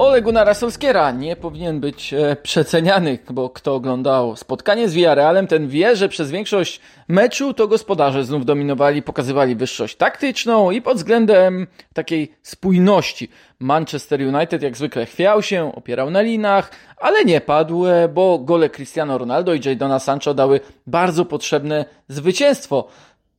Ole Gunnara nie powinien być e, przeceniany, bo kto oglądał spotkanie z Villarrealem, ten wie, że przez większość meczu to gospodarze znów dominowali, pokazywali wyższość taktyczną i pod względem takiej spójności. Manchester United jak zwykle chwiał się, opierał na linach, ale nie padł, e, bo gole Cristiano Ronaldo i Jadona Sancho dały bardzo potrzebne zwycięstwo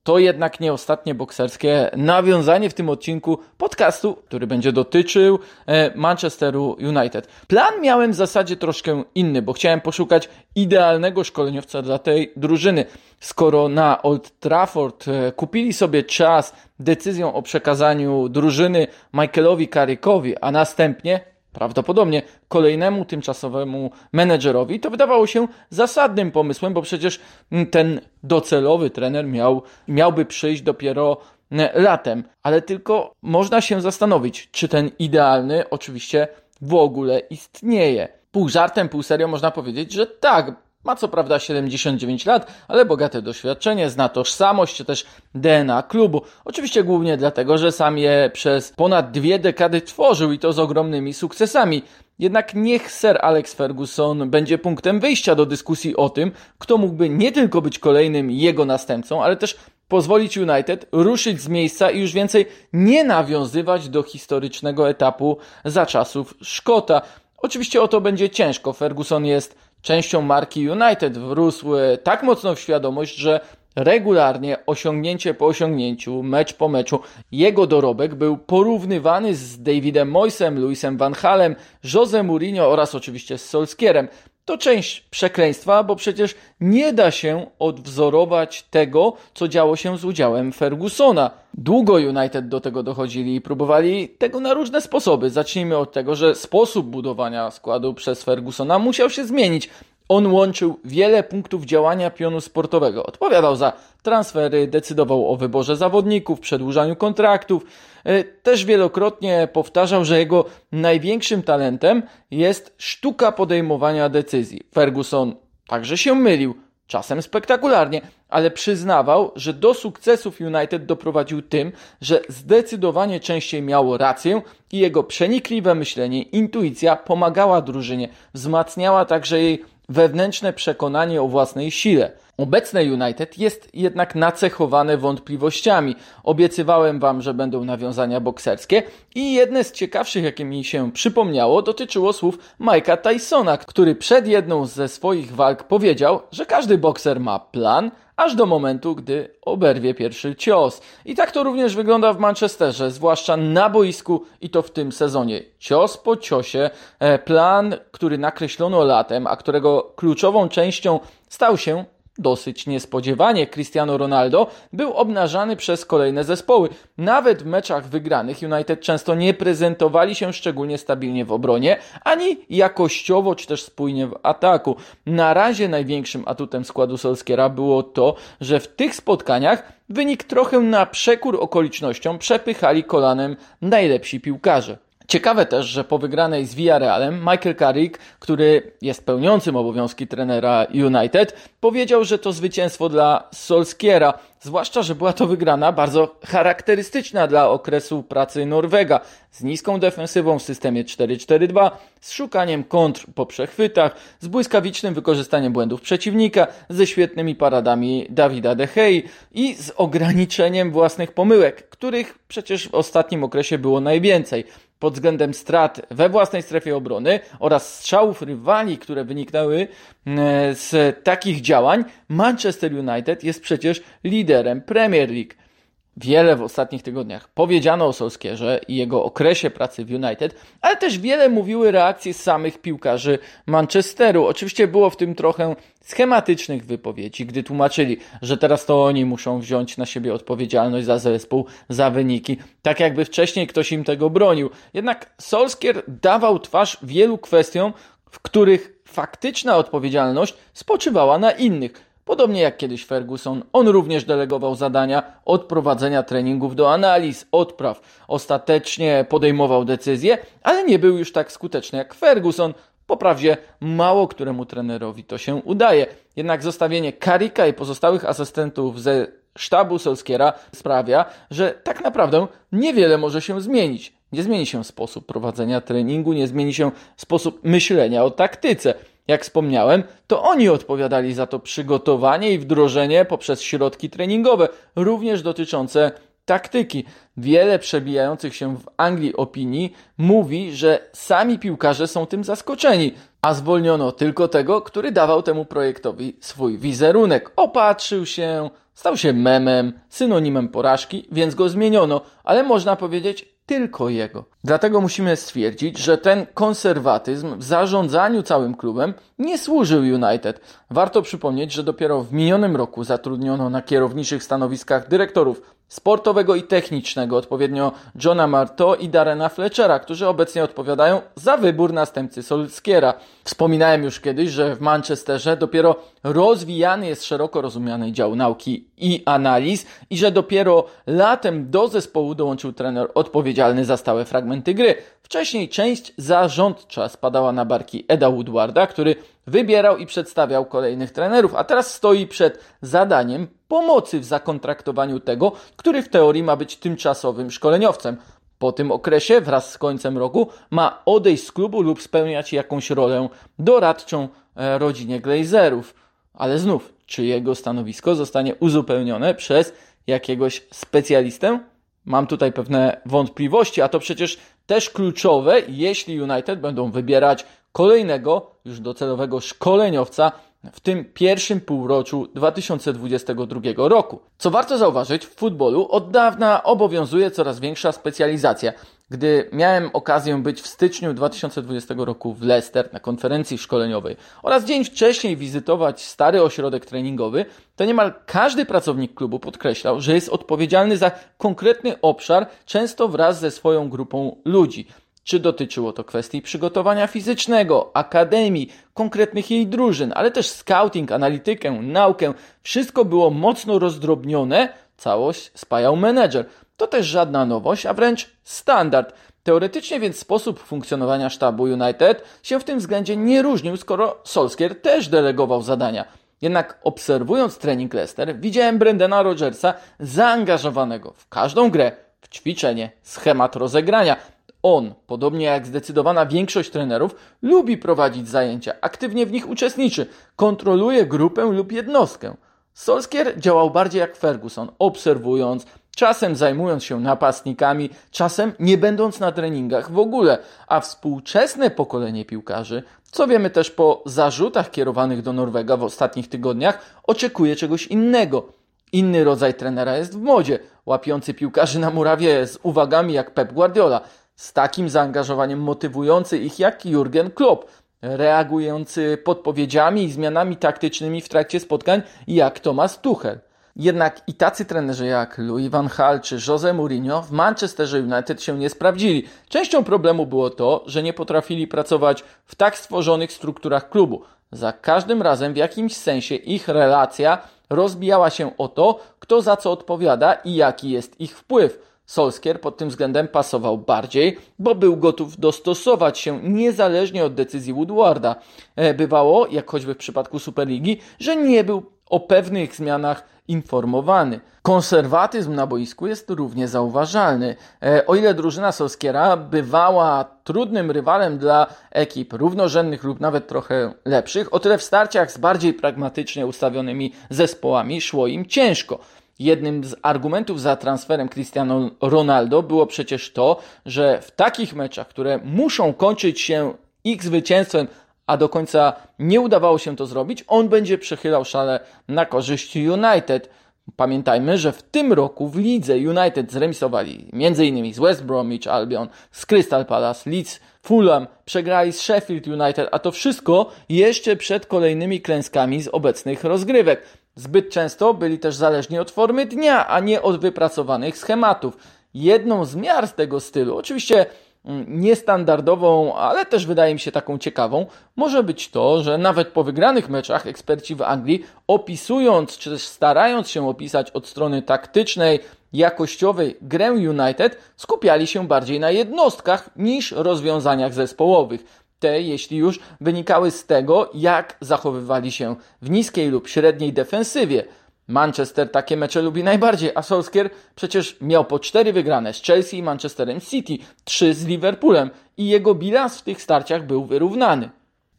to jednak nie ostatnie bokserskie nawiązanie w tym odcinku podcastu, który będzie dotyczył e, Manchesteru United. Plan miałem w zasadzie troszkę inny, bo chciałem poszukać idealnego szkoleniowca dla tej drużyny. Skoro na Old Trafford e, kupili sobie czas decyzją o przekazaniu drużyny Michaelowi Carrickowi, a następnie prawdopodobnie kolejnemu tymczasowemu menedżerowi, to wydawało się zasadnym pomysłem, bo przecież ten docelowy trener miał, miałby przyjść dopiero e, latem. Ale tylko można się zastanowić, czy ten idealny oczywiście w ogóle istnieje. Pół żartem, pół serio można powiedzieć, że tak, ma co prawda 79 lat, ale bogate doświadczenie, zna tożsamość czy też DNA klubu. Oczywiście głównie dlatego, że sam je przez ponad dwie dekady tworzył i to z ogromnymi sukcesami. Jednak niech Sir Alex Ferguson będzie punktem wyjścia do dyskusji o tym, kto mógłby nie tylko być kolejnym jego następcą, ale też pozwolić United ruszyć z miejsca i już więcej nie nawiązywać do historycznego etapu za czasów Szkota. Oczywiście o to będzie ciężko. Ferguson jest częścią marki United wrósł tak mocno w świadomość, że regularnie, osiągnięcie po osiągnięciu, mecz po meczu, jego dorobek był porównywany z Davidem Moisem, Luisem Van Halem, Jose Mourinho oraz oczywiście z Solskierem. To część przekleństwa, bo przecież nie da się odwzorować tego, co działo się z udziałem Fergusona. Długo United do tego dochodzili i próbowali tego na różne sposoby. Zacznijmy od tego, że sposób budowania składu przez Fergusona musiał się zmienić. On łączył wiele punktów działania pionu sportowego. Odpowiadał za transfery, decydował o wyborze zawodników, przedłużaniu kontraktów. E, też wielokrotnie powtarzał, że jego największym talentem jest sztuka podejmowania decyzji. Ferguson także się mylił, czasem spektakularnie, ale przyznawał, że do sukcesów United doprowadził tym, że zdecydowanie częściej miało rację i jego przenikliwe myślenie, intuicja pomagała drużynie, wzmacniała także jej wewnętrzne przekonanie o własnej sile. Obecne United jest jednak nacechowane wątpliwościami. Obiecywałem Wam, że będą nawiązania bokserskie i jedne z ciekawszych, jakie mi się przypomniało, dotyczyło słów Mike'a Tysona, który przed jedną ze swoich walk powiedział, że każdy bokser ma plan, aż do momentu, gdy oberwie pierwszy cios. I tak to również wygląda w Manchesterze, zwłaszcza na boisku i to w tym sezonie. Cios po ciosie, e, plan, który nakreślono latem, a którego kluczową częścią stał się dosyć niespodziewanie Cristiano Ronaldo był obnażany przez kolejne zespoły. Nawet w meczach wygranych United często nie prezentowali się szczególnie stabilnie w obronie, ani jakościowo czy też spójnie w ataku. Na razie największym atutem składu Solskiera było to, że w tych spotkaniach wynik trochę na przekór okolicznościom przepychali kolanem najlepsi piłkarze. Ciekawe też, że po wygranej z Villarrealem Michael Carrick, który jest pełniącym obowiązki trenera United, powiedział, że to zwycięstwo dla Solskiera, zwłaszcza, że była to wygrana bardzo charakterystyczna dla okresu pracy Norwega, z niską defensywą w systemie 4-4-2, z szukaniem kontr po przechwytach, z błyskawicznym wykorzystaniem błędów przeciwnika, ze świetnymi paradami Dawida De Gea i z ograniczeniem własnych pomyłek, których przecież w ostatnim okresie było najwięcej pod względem strat we własnej strefie obrony oraz strzałów rywali, które wyniknęły e, z takich działań, Manchester United jest przecież liderem Premier League. Wiele w ostatnich tygodniach powiedziano o Solskierze i jego okresie pracy w United, ale też wiele mówiły reakcje samych piłkarzy Manchesteru. Oczywiście było w tym trochę schematycznych wypowiedzi, gdy tłumaczyli, że teraz to oni muszą wziąć na siebie odpowiedzialność za zespół, za wyniki, tak jakby wcześniej ktoś im tego bronił. Jednak Solskier dawał twarz wielu kwestiom, w których faktyczna odpowiedzialność spoczywała na innych. Podobnie jak kiedyś Ferguson, on również delegował zadania od prowadzenia treningów do analiz, odpraw. Ostatecznie podejmował decyzje, ale nie był już tak skuteczny jak Ferguson. Poprawdzie mało któremu trenerowi to się udaje. Jednak zostawienie Karika i pozostałych asystentów ze sztabu Solskiera sprawia, że tak naprawdę niewiele może się zmienić. Nie zmieni się sposób prowadzenia treningu, nie zmieni się sposób myślenia o taktyce. Jak wspomniałem, to oni odpowiadali za to przygotowanie i wdrożenie poprzez środki treningowe, również dotyczące taktyki. Wiele przebijających się w Anglii opinii mówi, że sami piłkarze są tym zaskoczeni, a zwolniono tylko tego, który dawał temu projektowi swój wizerunek. Opatrzył się, stał się memem, synonimem porażki, więc go zmieniono, ale można powiedzieć, tylko jego. Dlatego musimy stwierdzić, że ten konserwatyzm w zarządzaniu całym klubem nie służył United. Warto przypomnieć, że dopiero w minionym roku zatrudniono na kierowniczych stanowiskach dyrektorów sportowego i technicznego, odpowiednio Johna Marto i Darena Fletchera, którzy obecnie odpowiadają za wybór następcy Solskiera. Wspominałem już kiedyś, że w Manchesterze dopiero rozwijany jest szeroko rozumiany dział nauki i analiz i że dopiero latem do zespołu dołączył trener odpowiedzialny za stałe fragmenty gry. Wcześniej część zarządcza spadała na barki Eda Woodwarda, który wybierał i przedstawiał kolejnych trenerów, a teraz stoi przed zadaniem pomocy w zakontraktowaniu tego, który w teorii ma być tymczasowym szkoleniowcem. Po tym okresie, wraz z końcem roku, ma odejść z klubu lub spełniać jakąś rolę doradczą e, rodzinie Glazerów. Ale znów, czy jego stanowisko zostanie uzupełnione przez jakiegoś specjalistę? Mam tutaj pewne wątpliwości, a to przecież też kluczowe, jeśli United będą wybierać kolejnego, już docelowego szkoleniowca w tym pierwszym półroczu 2022 roku. Co warto zauważyć, w futbolu od dawna obowiązuje coraz większa specjalizacja. Gdy miałem okazję być w styczniu 2020 roku w Leicester na konferencji szkoleniowej oraz dzień wcześniej wizytować stary ośrodek treningowy, to niemal każdy pracownik klubu podkreślał, że jest odpowiedzialny za konkretny obszar, często wraz ze swoją grupą ludzi. Czy dotyczyło to kwestii przygotowania fizycznego, akademii, konkretnych jej drużyn, ale też scouting, analitykę, naukę, wszystko było mocno rozdrobnione, całość spajał menedżer. To też żadna nowość, a wręcz standard. Teoretycznie więc sposób funkcjonowania sztabu United się w tym względzie nie różnił, skoro Solskjaer też delegował zadania. Jednak obserwując trening Leicester, widziałem Brendana Rogersa zaangażowanego w każdą grę, w ćwiczenie, schemat rozegrania. On, podobnie jak zdecydowana większość trenerów, lubi prowadzić zajęcia, aktywnie w nich uczestniczy, kontroluje grupę lub jednostkę. Solskier działał bardziej jak Ferguson, obserwując, czasem zajmując się napastnikami, czasem nie będąc na treningach w ogóle, a współczesne pokolenie piłkarzy, co wiemy też po zarzutach kierowanych do Norwega w ostatnich tygodniach, oczekuje czegoś innego. Inny rodzaj trenera jest w modzie, łapiący piłkarzy na murawie z uwagami jak Pep Guardiola, z takim zaangażowaniem motywujący ich jak Jurgen Klopp, reagujący podpowiedziami i zmianami taktycznymi w trakcie spotkań jak Thomas Tuchel. Jednak i tacy trenerzy jak Louis van Gaal czy Jose Mourinho w Manchesterze United się nie sprawdzili. Częścią problemu było to, że nie potrafili pracować w tak stworzonych strukturach klubu. Za każdym razem w jakimś sensie ich relacja rozbijała się o to, kto za co odpowiada i jaki jest ich wpływ. Solskier pod tym względem pasował bardziej, bo był gotów dostosować się niezależnie od decyzji Woodwarda. E, bywało, jak choćby w przypadku Superligi, że nie był o pewnych zmianach informowany. Konserwatyzm na boisku jest równie zauważalny. E, o ile drużyna Solskiera bywała trudnym rywalem dla ekip równorzędnych lub nawet trochę lepszych, o tyle w starciach z bardziej pragmatycznie ustawionymi zespołami szło im ciężko. Jednym z argumentów za transferem Cristiano Ronaldo było przecież to, że w takich meczach, które muszą kończyć się ich zwycięstwem, a do końca nie udawało się to zrobić, on będzie przechylał szale na korzyść United. Pamiętajmy, że w tym roku w lidze United zremisowali m.in. z West Bromwich Albion, z Crystal Palace, Leeds, Fulham, przegrali z Sheffield United, a to wszystko jeszcze przed kolejnymi klęskami z obecnych rozgrywek. Zbyt często byli też zależni od formy dnia, a nie od wypracowanych schematów. Jedną z miar tego stylu, oczywiście niestandardową, ale też wydaje mi się taką ciekawą, może być to, że nawet po wygranych meczach eksperci w Anglii, opisując czy też starając się opisać od strony taktycznej, jakościowej grę United, skupiali się bardziej na jednostkach niż rozwiązaniach zespołowych te, jeśli już, wynikały z tego, jak zachowywali się w niskiej lub średniej defensywie. Manchester takie mecze lubi najbardziej, a Solskjaer przecież miał po cztery wygrane z Chelsea i Manchesterem City, trzy z Liverpoolem i jego bilans w tych starciach był wyrównany.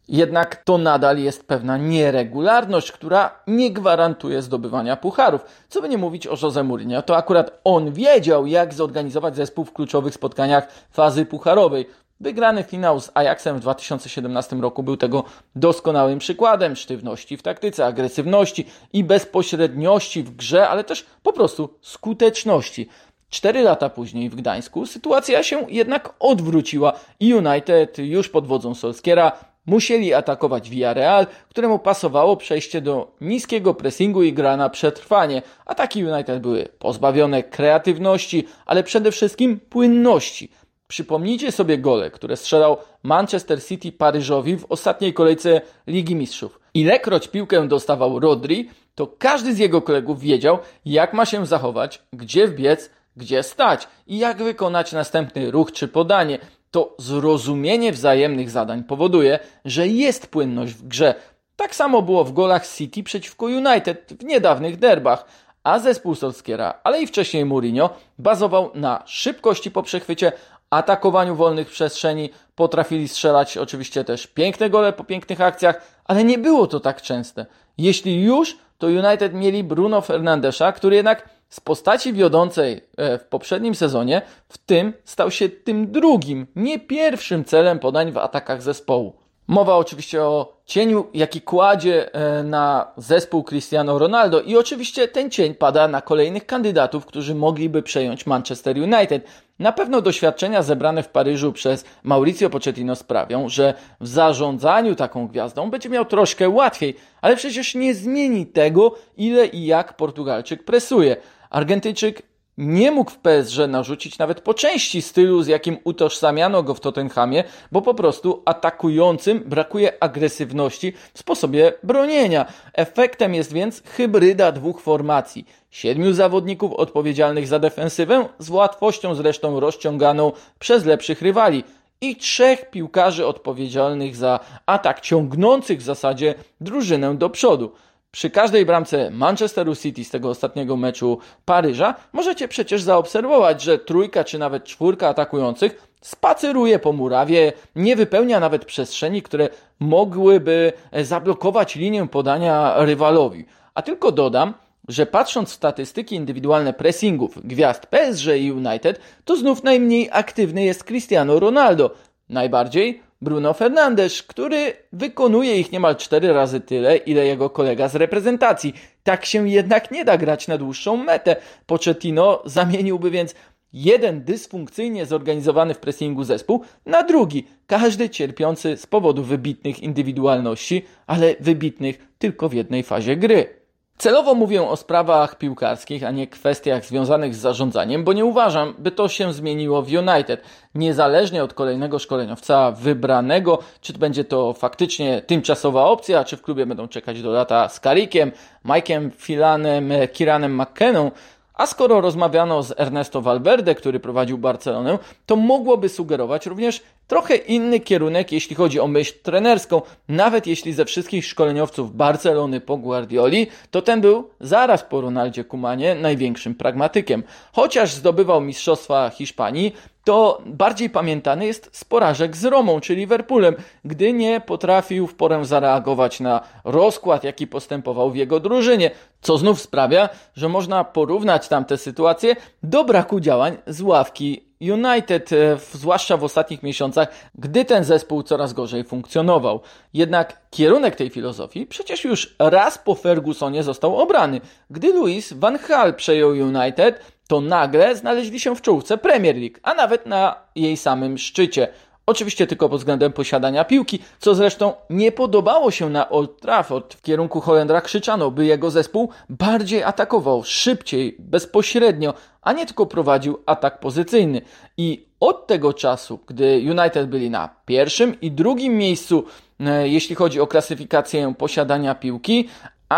Jednak to nadal jest pewna nieregularność, która nie gwarantuje zdobywania pucharów. Co by nie mówić o Jose Mourinho, to akurat on wiedział, jak zorganizować zespół w kluczowych spotkaniach fazy pucharowej. Wygrany finał z Ajaxem w 2017 roku był tego doskonałym przykładem sztywności w taktyce, agresywności i bezpośredniości w grze, ale też po prostu skuteczności. Cztery lata później w Gdańsku sytuacja się jednak odwróciła i United już pod wodzą Solskiera musieli atakować Villarreal, któremu pasowało przejście do niskiego pressingu i gra na przetrwanie. Ataki United były pozbawione kreatywności, ale przede wszystkim płynności. Przypomnijcie sobie gole, które strzelał Manchester City Paryżowi w ostatniej kolejce Ligi Mistrzów. Ilekroć piłkę dostawał Rodri, to każdy z jego kolegów wiedział, jak ma się zachować, gdzie wbiec, gdzie stać i jak wykonać następny ruch czy podanie. To zrozumienie wzajemnych zadań powoduje, że jest płynność w grze. Tak samo było w golach City przeciwko United w niedawnych derbach, a zespół Solskiera, ale i wcześniej Mourinho bazował na szybkości po przechwycie atakowaniu wolnych przestrzeni, potrafili strzelać oczywiście też piękne gole po pięknych akcjach, ale nie było to tak częste. Jeśli już, to United mieli Bruno Fernandesza, który jednak z postaci wiodącej e, w poprzednim sezonie, w tym stał się tym drugim, nie pierwszym celem podań w atakach zespołu. Mowa oczywiście o cieniu, jaki kładzie e, na zespół Cristiano Ronaldo i oczywiście ten cień pada na kolejnych kandydatów, którzy mogliby przejąć Manchester United. Na pewno doświadczenia zebrane w Paryżu przez Mauricio Pochettino sprawią, że w zarządzaniu taką gwiazdą będzie miał troszkę łatwiej, ale przecież nie zmieni tego, ile i jak Portugalczyk presuje. Argentyjczyk nie mógł w PSG narzucić nawet po części stylu, z jakim utożsamiano go w Tottenhamie, bo po prostu atakującym brakuje agresywności w sposobie bronienia. Efektem jest więc hybryda dwóch formacji. Siedmiu zawodników odpowiedzialnych za defensywę, z łatwością zresztą rozciąganą przez lepszych rywali i trzech piłkarzy odpowiedzialnych za atak, ciągnących w zasadzie drużynę do przodu. Przy każdej bramce Manchesteru City z tego ostatniego meczu Paryża możecie przecież zaobserwować, że trójka czy nawet czwórka atakujących spaceruje po murawie, nie wypełnia nawet przestrzeni, które mogłyby zablokować linię podania rywalowi. A tylko dodam, że patrząc w statystyki indywidualne pressingów gwiazd PSG i United, to znów najmniej aktywny jest Cristiano Ronaldo. Najbardziej Bruno Fernandes, który wykonuje ich niemal cztery razy tyle, ile jego kolega z reprezentacji. Tak się jednak nie da grać na dłuższą metę. Pochettino zamieniłby więc jeden dysfunkcyjnie zorganizowany w pressingu zespół na drugi, każdy cierpiący z powodu wybitnych indywidualności, ale wybitnych tylko w jednej fazie gry. Celowo mówię o sprawach piłkarskich, a nie kwestiach związanych z zarządzaniem, bo nie uważam, by to się zmieniło w United. Niezależnie od kolejnego szkoleniowca wybranego, czy będzie to faktycznie tymczasowa opcja, czy w klubie będą czekać do lata z Karikiem, Mike'em Filanem, Kiranem McKenną, a skoro rozmawiano z Ernesto Valverde, który prowadził Barcelonę, to mogłoby sugerować również trochę inny kierunek, jeśli chodzi o myśl trenerską. Nawet jeśli ze wszystkich szkoleniowców Barcelony po Guardioli, to ten był zaraz po Ronaldzie Kumanie największym pragmatykiem. Chociaż zdobywał mistrzostwa Hiszpanii, to bardziej pamiętany jest z porażek z Romą, czyli Liverpoolem, gdy nie potrafił w porę zareagować na rozkład, jaki postępował w jego drużynie, co znów sprawia, że można porównać tamte sytuacje do braku działań z ławki United, e, zwłaszcza w ostatnich miesiącach, gdy ten zespół coraz gorzej funkcjonował. Jednak kierunek tej filozofii przecież już raz po Fergusonie został obrany. Gdy Louis van Gaal przejął United, to nagle znaleźli się w czołówce Premier League, a nawet na jej samym szczycie. Oczywiście tylko pod względem posiadania piłki, co zresztą nie podobało się na Old Trafford. W kierunku Holendra krzyczano, by jego zespół bardziej atakował, szybciej, bezpośrednio, a nie tylko prowadził atak pozycyjny. I od tego czasu, gdy United byli na pierwszym i drugim miejscu, e, jeśli chodzi o klasyfikację posiadania piłki,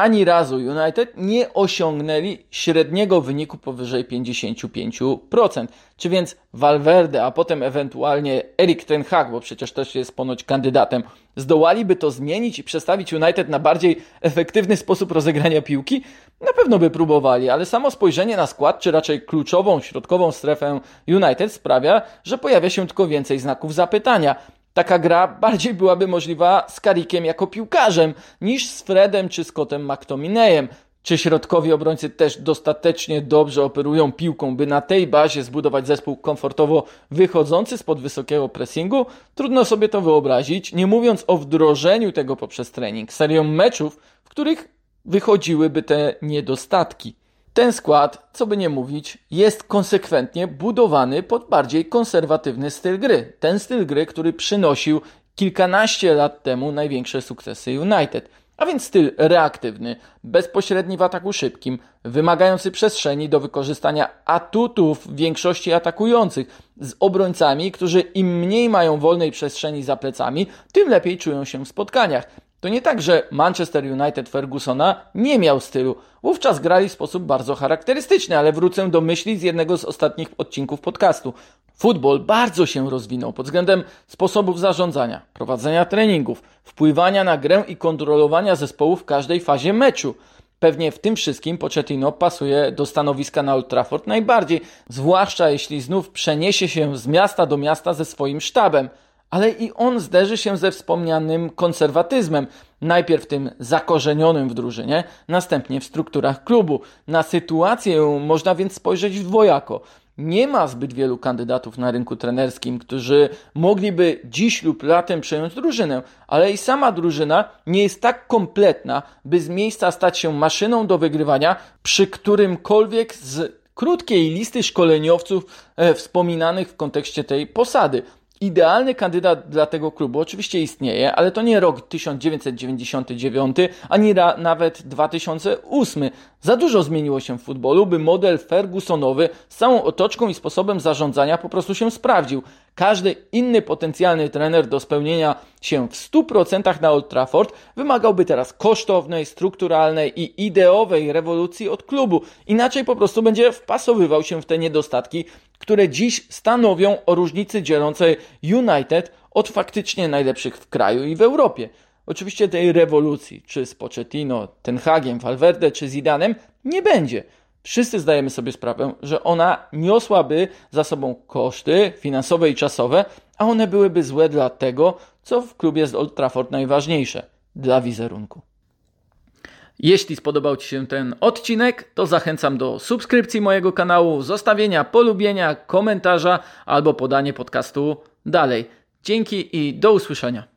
ani razu United nie osiągnęli średniego wyniku powyżej 55%. Czy więc Valverde, a potem ewentualnie Erik Ten Hag, bo przecież też jest ponoć kandydatem, zdołaliby to zmienić i przestawić United na bardziej efektywny sposób rozegrania piłki? Na pewno by próbowali, ale samo spojrzenie na skład, czy raczej kluczową, środkową strefę United sprawia, że pojawia się tylko więcej znaków zapytania taka gra bardziej byłaby możliwa z Karikiem jako piłkarzem niż z Fredem czy Scottem McTominayem. Czy środkowi obrońcy też dostatecznie dobrze operują piłką, by na tej bazie zbudować zespół komfortowo wychodzący spod wysokiego pressingu? Trudno sobie to wyobrazić, nie mówiąc o wdrożeniu tego poprzez trening, serią meczów, w których wychodziłyby te niedostatki. Ten skład, co by nie mówić, jest konsekwentnie budowany pod bardziej konserwatywny styl gry. Ten styl gry, który przynosił kilkanaście lat temu największe sukcesy United. A więc styl reaktywny, bezpośredni w ataku szybkim, wymagający przestrzeni do wykorzystania atutów większości atakujących, z obrońcami, którzy im mniej mają wolnej przestrzeni za plecami, tym lepiej czują się w spotkaniach. To nie tak, że Manchester United Fergusona nie miał stylu. Wówczas grali w sposób bardzo charakterystyczny, ale wrócę do myśli z jednego z ostatnich odcinków podcastu. Futbol bardzo się rozwinął pod względem sposobów zarządzania, prowadzenia treningów, wpływania na grę i kontrolowania zespołu w każdej fazie meczu. Pewnie w tym wszystkim Pochettino pasuje do stanowiska na Old Trafford najbardziej, zwłaszcza jeśli znów przeniesie się z miasta do miasta ze swoim sztabem ale i on zderzy się ze wspomnianym konserwatyzmem. Najpierw tym zakorzenionym w drużynie, następnie w strukturach klubu. Na sytuację można więc spojrzeć dwojako. Nie ma zbyt wielu kandydatów na rynku trenerskim, którzy mogliby dziś lub latem przejąć drużynę, ale i sama drużyna nie jest tak kompletna, by z miejsca stać się maszyną do wygrywania przy którymkolwiek z krótkiej listy szkoleniowców e, wspominanych w kontekście tej posady. Idealny kandydat dla tego klubu oczywiście istnieje, ale to nie rok 1999, ani nawet 2008. Za dużo zmieniło się w futbolu, by model Fergusonowy z całą otoczką i sposobem zarządzania po prostu się sprawdził. Każdy inny potencjalny trener do spełnienia się w 100% na Old Trafford wymagałby teraz kosztownej, strukturalnej i ideowej rewolucji od klubu. Inaczej po prostu będzie wpasowywał się w te niedostatki, które dziś stanowią o różnicy dzielącej United od faktycznie najlepszych w kraju i w Europie. Oczywiście tej rewolucji, czy z Pochettino, Ten Hagiem, Valverde, czy Zidanem, nie będzie. Wszyscy zdajemy sobie sprawę, że ona niosłaby za sobą koszty finansowe i czasowe, a one byłyby złe dla tego, co w klubie z Old Trafford najważniejsze dla wizerunku. Jeśli spodobał Ci się ten odcinek, to zachęcam do subskrypcji mojego kanału, zostawienia polubienia, komentarza albo podanie podcastu dalej. Dzięki i do usłyszenia.